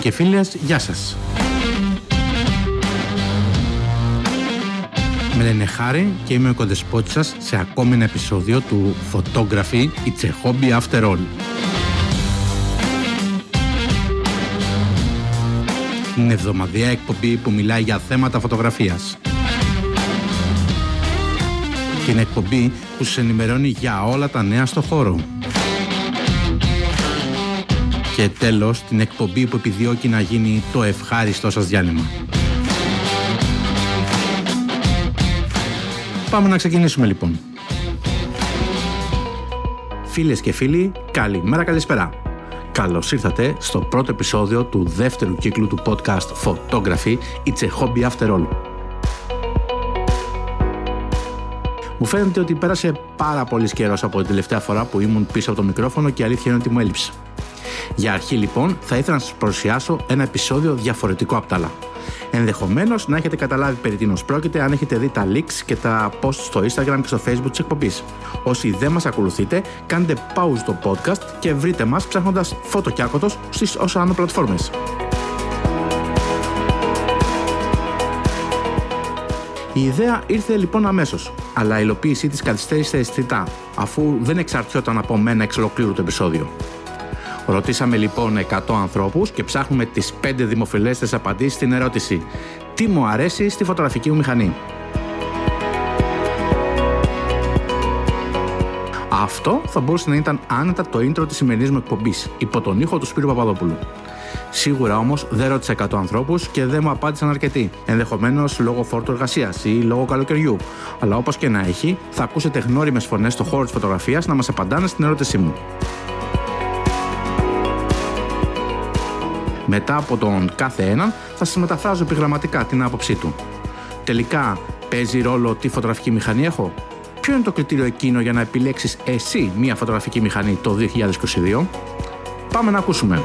και φίλες, γεια σας. Με λένε Χάρη και είμαι ο κοντεσπότης σας σε ακόμη ένα επεισόδιο του Photography It's a Hobby After All. Είναι εβδομαδιαία εκπομπή που μιλάει για θέματα φωτογραφίας. Την εκπομπή που σας ενημερώνει για όλα τα νέα στο χώρο. Και τέλος, την εκπομπή που επιδιώκει να γίνει το ευχάριστό σας διάλειμμα. Πάμε να ξεκινήσουμε λοιπόν. Φίλες και φίλοι, καλημέρα καλησπέρα. Καλώς ήρθατε στο πρώτο επεισόδιο του δεύτερου κύκλου του podcast Photography It's a Hobby After All. Μου φαίνεται ότι πέρασε πάρα πολύ καιρός από την τελευταία φορά που ήμουν πίσω από το μικρόφωνο και η αλήθεια είναι ότι μου έλειψε. Για αρχή λοιπόν θα ήθελα να σας παρουσιάσω ένα επεισόδιο διαφορετικό από τα άλλα. Ενδεχομένως να έχετε καταλάβει περί τίνος πρόκειται αν έχετε δει τα links και τα posts στο Instagram και στο Facebook της εκπομπής. Όσοι δεν μας ακολουθείτε, κάντε pause το podcast και βρείτε μας ψάχνοντας φωτοκιάκοτο στις όσα άνω πλατφόρμες. Η ιδέα ήρθε λοιπόν αμέσως, αλλά η υλοποίησή της καθυστέρησε αισθητά, αφού δεν εξαρτιόταν από μένα εξ ολοκλήρου το επεισόδιο. Ρωτήσαμε λοιπόν 100 ανθρώπους και ψάχνουμε τις 5 δημοφιλέστες απαντήσεις στην ερώτηση «Τι μου αρέσει στη φωτογραφική μου μηχανή» Αυτό θα μπορούσε να ήταν άνετα το intro της σημερινής μου εκπομπής, υπό τον ήχο του Σπύρου Παπαδόπουλου. Σίγουρα όμως δεν ρώτησα 100 ανθρώπους και δεν μου απάντησαν αρκετοί. Ενδεχομένως λόγω φόρτου εργασίας ή λόγω καλοκαιριού. Αλλά όπως και να έχει, θα ακούσετε γνώριμες φωνές στο χώρο της φωτογραφίας να μας απαντάνε στην ερώτησή μου. Μετά από τον κάθε έναν θα σας μεταφράζω επιγραμματικά την άποψή του. Τελικά παίζει ρόλο τι φωτογραφική μηχανή έχω; Ποιο είναι το κριτήριο εκείνο για να επιλέξεις εσύ μία φωτογραφική μηχανή το 2022. Πάμε να ακούσουμε.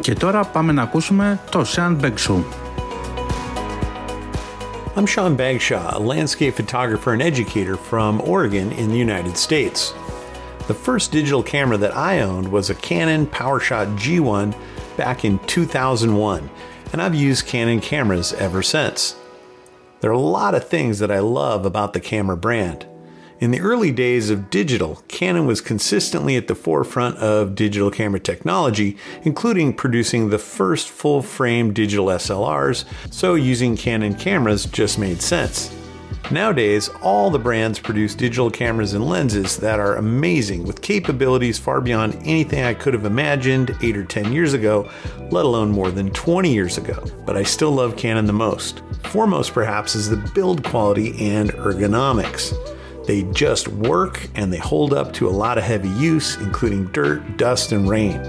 Και τώρα πάμε να ακούσουμε το Sean Begshaw. I'm Sean Bagshaw, a landscape photographer and educator from Oregon in the United States. The first digital camera that I owned was a Canon PowerShot G1 back in 2001, and I've used Canon cameras ever since. There are a lot of things that I love about the camera brand. In the early days of digital, Canon was consistently at the forefront of digital camera technology, including producing the first full frame digital SLRs, so using Canon cameras just made sense. Nowadays, all the brands produce digital cameras and lenses that are amazing with capabilities far beyond anything I could have imagined 8 or 10 years ago, let alone more than 20 years ago. But I still love Canon the most. Foremost, perhaps, is the build quality and ergonomics. They just work and they hold up to a lot of heavy use, including dirt, dust, and rain.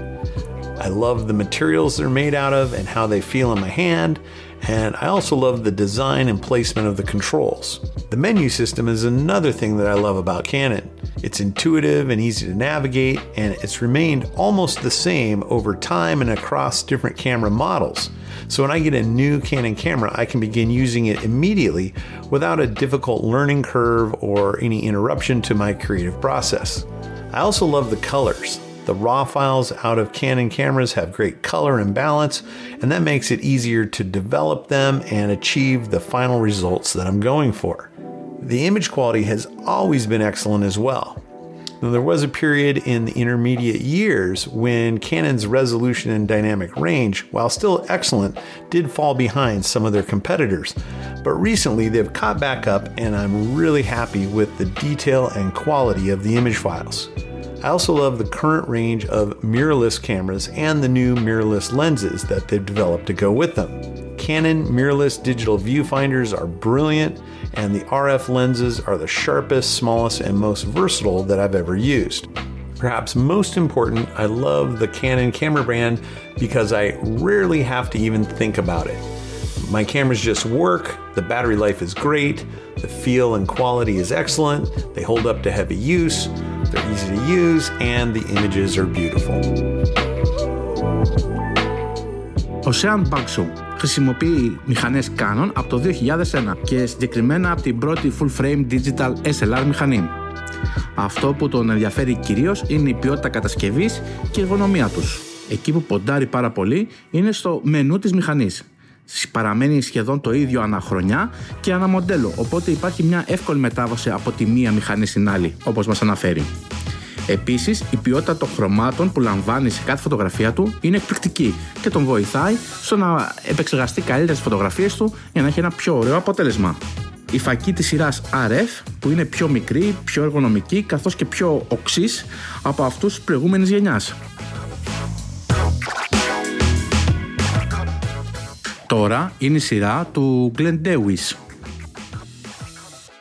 I love the materials they're made out of and how they feel in my hand, and I also love the design and placement of the controls. The menu system is another thing that I love about Canon. It's intuitive and easy to navigate, and it's remained almost the same over time and across different camera models. So when I get a new Canon camera, I can begin using it immediately without a difficult learning curve or any interruption to my creative process. I also love the colors. The RAW files out of Canon cameras have great color and balance, and that makes it easier to develop them and achieve the final results that I'm going for. The image quality has always been excellent as well. Now, there was a period in the intermediate years when Canon's resolution and dynamic range, while still excellent, did fall behind some of their competitors. But recently they've caught back up, and I'm really happy with the detail and quality of the image files. I also love the current range of mirrorless cameras and the new mirrorless lenses that they've developed to go with them. Canon mirrorless digital viewfinders are brilliant, and the RF lenses are the sharpest, smallest, and most versatile that I've ever used. Perhaps most important, I love the Canon camera brand because I rarely have to even think about it. My cameras just work, the battery life is great, the feel and quality is excellent, they hold up to heavy use, they're easy to use, and the images are beautiful. Ο Sean Bagso χρησιμοποιεί μηχανές Canon από το 2001 και συγκεκριμένα από την πρώτη full frame digital SLR μηχανή. Αυτό που τον ενδιαφέρει κυρίως είναι η ποιότητα κατασκευής και η εργονομία τους. Εκεί που ποντάρει πάρα πολύ είναι στο μενού της μηχανής. Παραμένει σχεδόν το ίδιο αναχρονιά και αναμοντέλο, οπότε υπάρχει μια εύκολη μετάβαση από τη μία μηχανή στην άλλη, όπως μας αναφέρει. Επίσης, η ποιότητα των χρωμάτων που λαμβάνει σε κάθε φωτογραφία του είναι εκπληκτική και τον βοηθάει στο να επεξεργαστεί καλύτερα τι φωτογραφίες του για να έχει ένα πιο ωραίο αποτέλεσμα. Η φακή της σειράς RF που είναι πιο μικρή, πιο εργονομική καθώς και πιο οξύς από αυτούς της προηγούμενης γενιάς. Τώρα είναι η σειρά του Glenn Dewis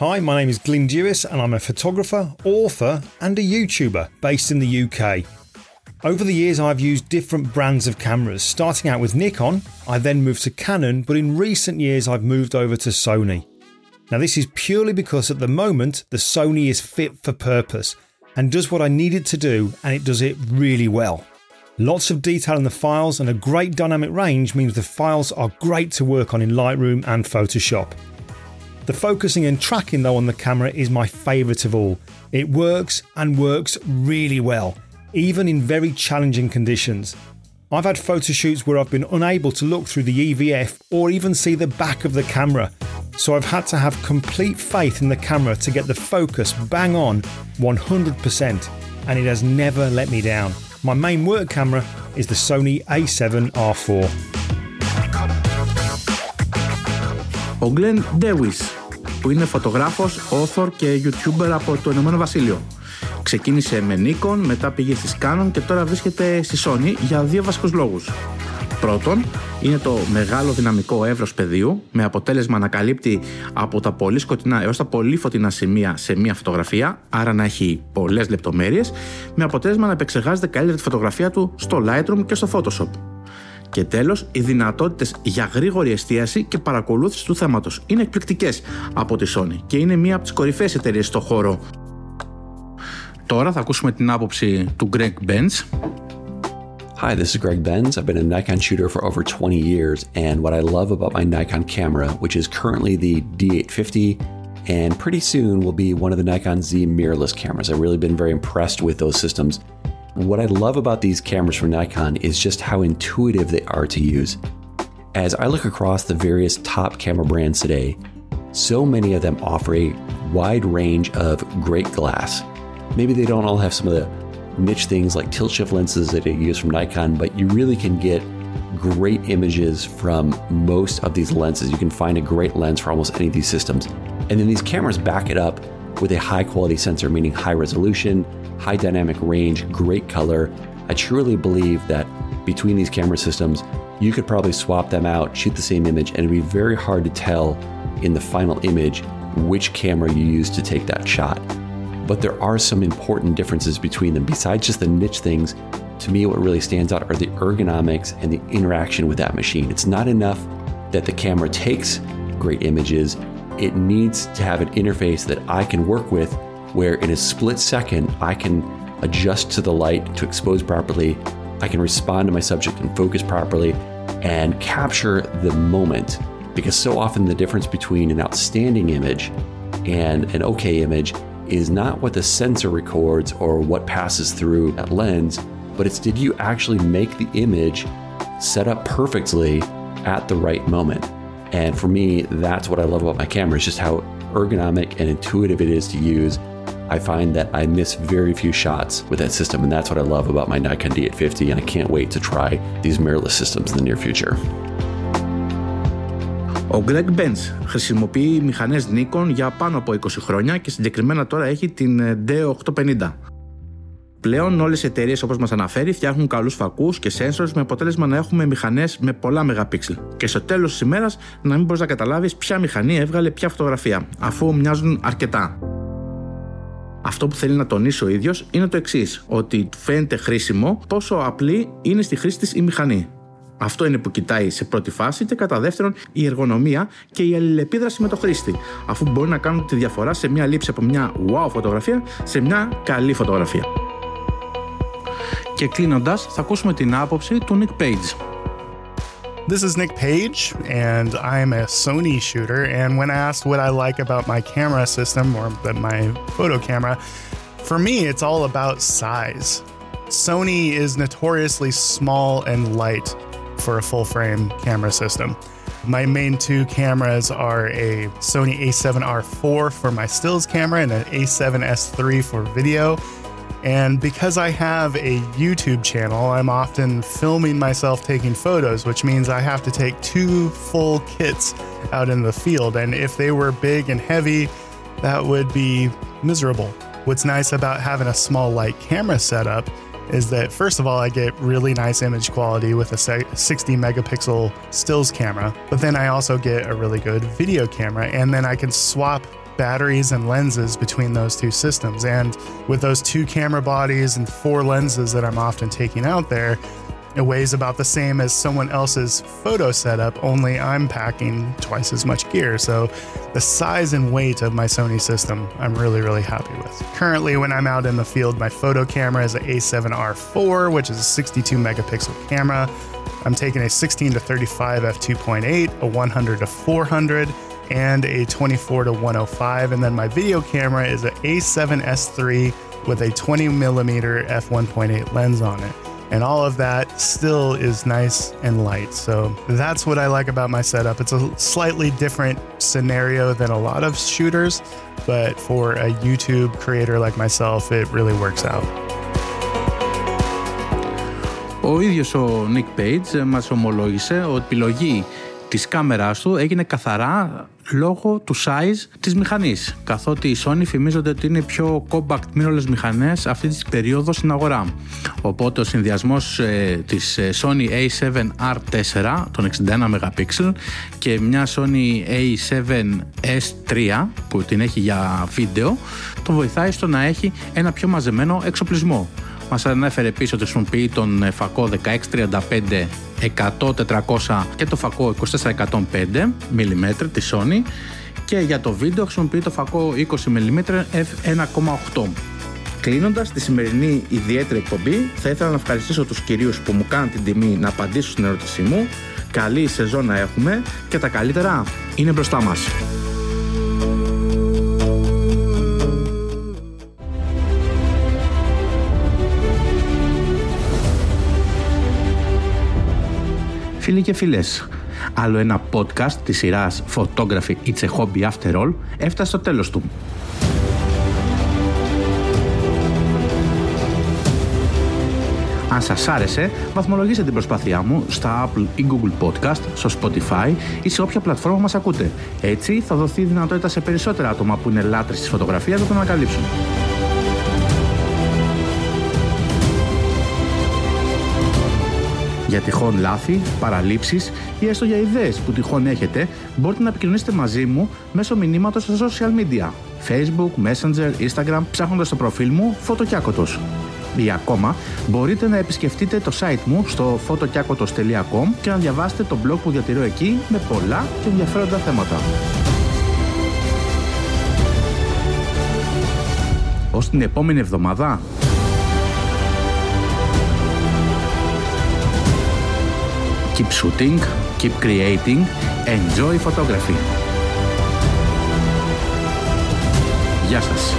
Hi, my name is Glyn Dewis, and I'm a photographer, author, and a YouTuber based in the UK. Over the years, I've used different brands of cameras, starting out with Nikon, I then moved to Canon, but in recent years, I've moved over to Sony. Now, this is purely because at the moment, the Sony is fit for purpose and does what I need it to do, and it does it really well. Lots of detail in the files and a great dynamic range means the files are great to work on in Lightroom and Photoshop. The focusing and tracking though on the camera is my favourite of all. It works and works really well, even in very challenging conditions. I've had photo shoots where I've been unable to look through the EVF or even see the back of the camera, so I've had to have complete faith in the camera to get the focus bang on 100%, and it has never let me down. My main work camera is the Sony A7 R4. Ο Glenn Dewis που είναι φωτογράφος, author και YouTuber από το Ηνωμένο Βασίλειο. Ξεκίνησε με Nikon, μετά πήγε στη Canon και τώρα βρίσκεται στη Sony για δύο βασικούς λόγους. Πρώτον, είναι το μεγάλο δυναμικό εύρος πεδίου, με αποτέλεσμα να καλύπτει από τα πολύ σκοτεινά έως τα πολύ φωτεινά σημεία σε μία φωτογραφία, άρα να έχει πολλές λεπτομέρειες, με αποτέλεσμα να επεξεργάζεται καλύτερα τη φωτογραφία του στο Lightroom και στο Photoshop. Και τέλος, οι δυνατότητες για γρήγορη εστίαση και παρακολούθηση του θέματος είναι εκπληκτικές από τη Sony και είναι μία από τις κορυφαίες εταιρείες στο χώρο. Τώρα θα ακούσουμε την άποψη του Greg Benz. Hi, this is Greg Benz. I've been a Nikon shooter for over 20 years, and what I love about my Nikon camera, which is currently the D850 and pretty soon will be one of the Nikon Z mirrorless cameras. I've really been very impressed with those systems what I love about these cameras from Nikon is just how intuitive they are to use. As I look across the various top camera brands today, so many of them offer a wide range of great glass. Maybe they don't all have some of the niche things like tilt shift lenses that I use from Nikon, but you really can get great images from most of these lenses. You can find a great lens for almost any of these systems. And then these cameras back it up with a high quality sensor, meaning high resolution, high dynamic range, great color. I truly believe that between these camera systems, you could probably swap them out, shoot the same image, and it'd be very hard to tell in the final image which camera you used to take that shot. But there are some important differences between them. Besides just the niche things, to me, what really stands out are the ergonomics and the interaction with that machine. It's not enough that the camera takes great images, it needs to have an interface that I can work with where in a split second I can adjust to the light to expose properly, I can respond to my subject and focus properly and capture the moment. Because so often the difference between an outstanding image and an okay image is not what the sensor records or what passes through that lens, but it's did you actually make the image set up perfectly at the right moment? And for me, that's what I love about my camera, is just how ergonomic and intuitive it is to use I find that I miss very few shots with that system, and that's what I love about my Nikon D850, and I can't wait to try these mirrorless systems in the near future. Ο Greg Benz χρησιμοποιεί μηχανές Nikon για πάνω από 20 χρόνια και συγκεκριμένα τώρα έχει την D850. Πλέον όλες οι εταιρείες όπως μας αναφέρει φτιάχνουν καλούς φακούς και sensors με αποτέλεσμα να έχουμε μηχανές με πολλά μεγαπίξελ. Και στο τέλος της ημέρας να μην μπορείς να καταλάβεις ποια μηχανή έβγαλε ποια φωτογραφία, αφού μοιάζουν αρκετά. Αυτό που θέλει να τονίσει ο ίδιος είναι το εξής: ότι φαίνεται χρήσιμο πόσο απλή είναι στη χρήση της η μηχανή. Αυτό είναι που κοιτάει σε πρώτη φάση και κατά δεύτερον η εργονομία και η αλληλεπίδραση με το χρήστη, αφού μπορεί να κάνουν τη διαφορά σε μια λήψη από μια wow φωτογραφία σε μια καλή φωτογραφία. Και κλείνοντας, θα ακούσουμε την άποψη του Nick Page. This is Nick Page, and I'm a Sony shooter. And when asked what I like about my camera system or my photo camera, For me, it's all about size. Sony is notoriously small and light for a full frame camera system. My main two cameras are a Sony a7R4 for my stills camera and an a7S3 for video. And because I have a YouTube channel, I'm often filming myself taking photos, which means I have to take two full kits out in the field. And if they were big and heavy, that would be miserable. What's nice about having a small light camera setup is that first of all, I get really nice image quality with a 60 megapixel stills camera, but then I also get a really good video camera, and then I can swap batteries and lenses between those two systems. And with those two camera bodies and four lenses that I'm often taking out there, it weighs about the same as someone else's photo setup, only I'm packing twice as much gear. So the size and weight of my Sony system, I'm really, really happy with. Currently, when I'm out in the field, my photo camera is an A7R4, which is a 62 megapixel camera. I'm taking a 16 to 35 f2.8, a 100 to 400, and a 24 to 105. And then my video camera is an A7S3 with a 20 millimeter f1.8 lens on it and all of that still is nice and light. So that's what I like about my setup. It's a slightly different scenario than a lot of shooters, but for a YouTube creator like myself, it really works out. Ο ίδιος ο Nick Page μας ομολόγησε ότι η επιλογή της κάμεράς του έγινε καθαρά λόγω του size της μηχανής καθότι η Sony φημίζονται ότι είναι πιο compact mirrorless μηχανές αυτή της περίοδο στην αγορά. Οπότε ο συνδυασμός ε, της ε, Sony A7R4 των 61 MP και μια Sony A7S3 που την έχει για βίντεο τον βοηθάει στο να έχει ένα πιο μαζεμένο εξοπλισμό μας ανέφερε επίσης ότι χρησιμοποιεί τον φακό 1635 100-400 και το φακό 24-105 mm της Sony και για το βίντεο χρησιμοποιεί το φακό 20 mm f1.8. Κλείνοντας τη σημερινή ιδιαίτερη εκπομπή, θα ήθελα να ευχαριστήσω τους κυρίους που μου κάνουν την τιμή να απαντήσω στην ερώτησή μου. Καλή σεζόν να έχουμε και τα καλύτερα είναι μπροστά μας. Φίλοι και φίλες, άλλο ένα podcast της σειράς Photography It's a Hobby After All έφτασε στο τέλος του. Αν σας άρεσε, βαθμολογήστε την προσπάθειά μου στα Apple ή Google Podcast, στο Spotify ή σε όποια πλατφόρμα μας ακούτε. Έτσι θα δοθεί δυνατότητα σε περισσότερα άτομα που είναι λάτρες της φωτογραφίας να τον ανακαλύψουν. Για τυχόν λάθη, παραλήψεις ή έστω για ιδέες που τυχόν έχετε, μπορείτε να επικοινωνήσετε μαζί μου μέσω μηνύματος στα social media, Facebook, Messenger, Instagram, ψάχνοντας το προφίλ μου Φωτοκιάκοτος. Ή ακόμα, μπορείτε να επισκεφτείτε το site μου στο fotokiakotos.com και να διαβάσετε το blog που διατηρώ εκεί με πολλά και ενδιαφέροντα θέματα. Ως την επόμενη εβδομάδα, keep shooting, keep creating, enjoy photography. Γεια σας.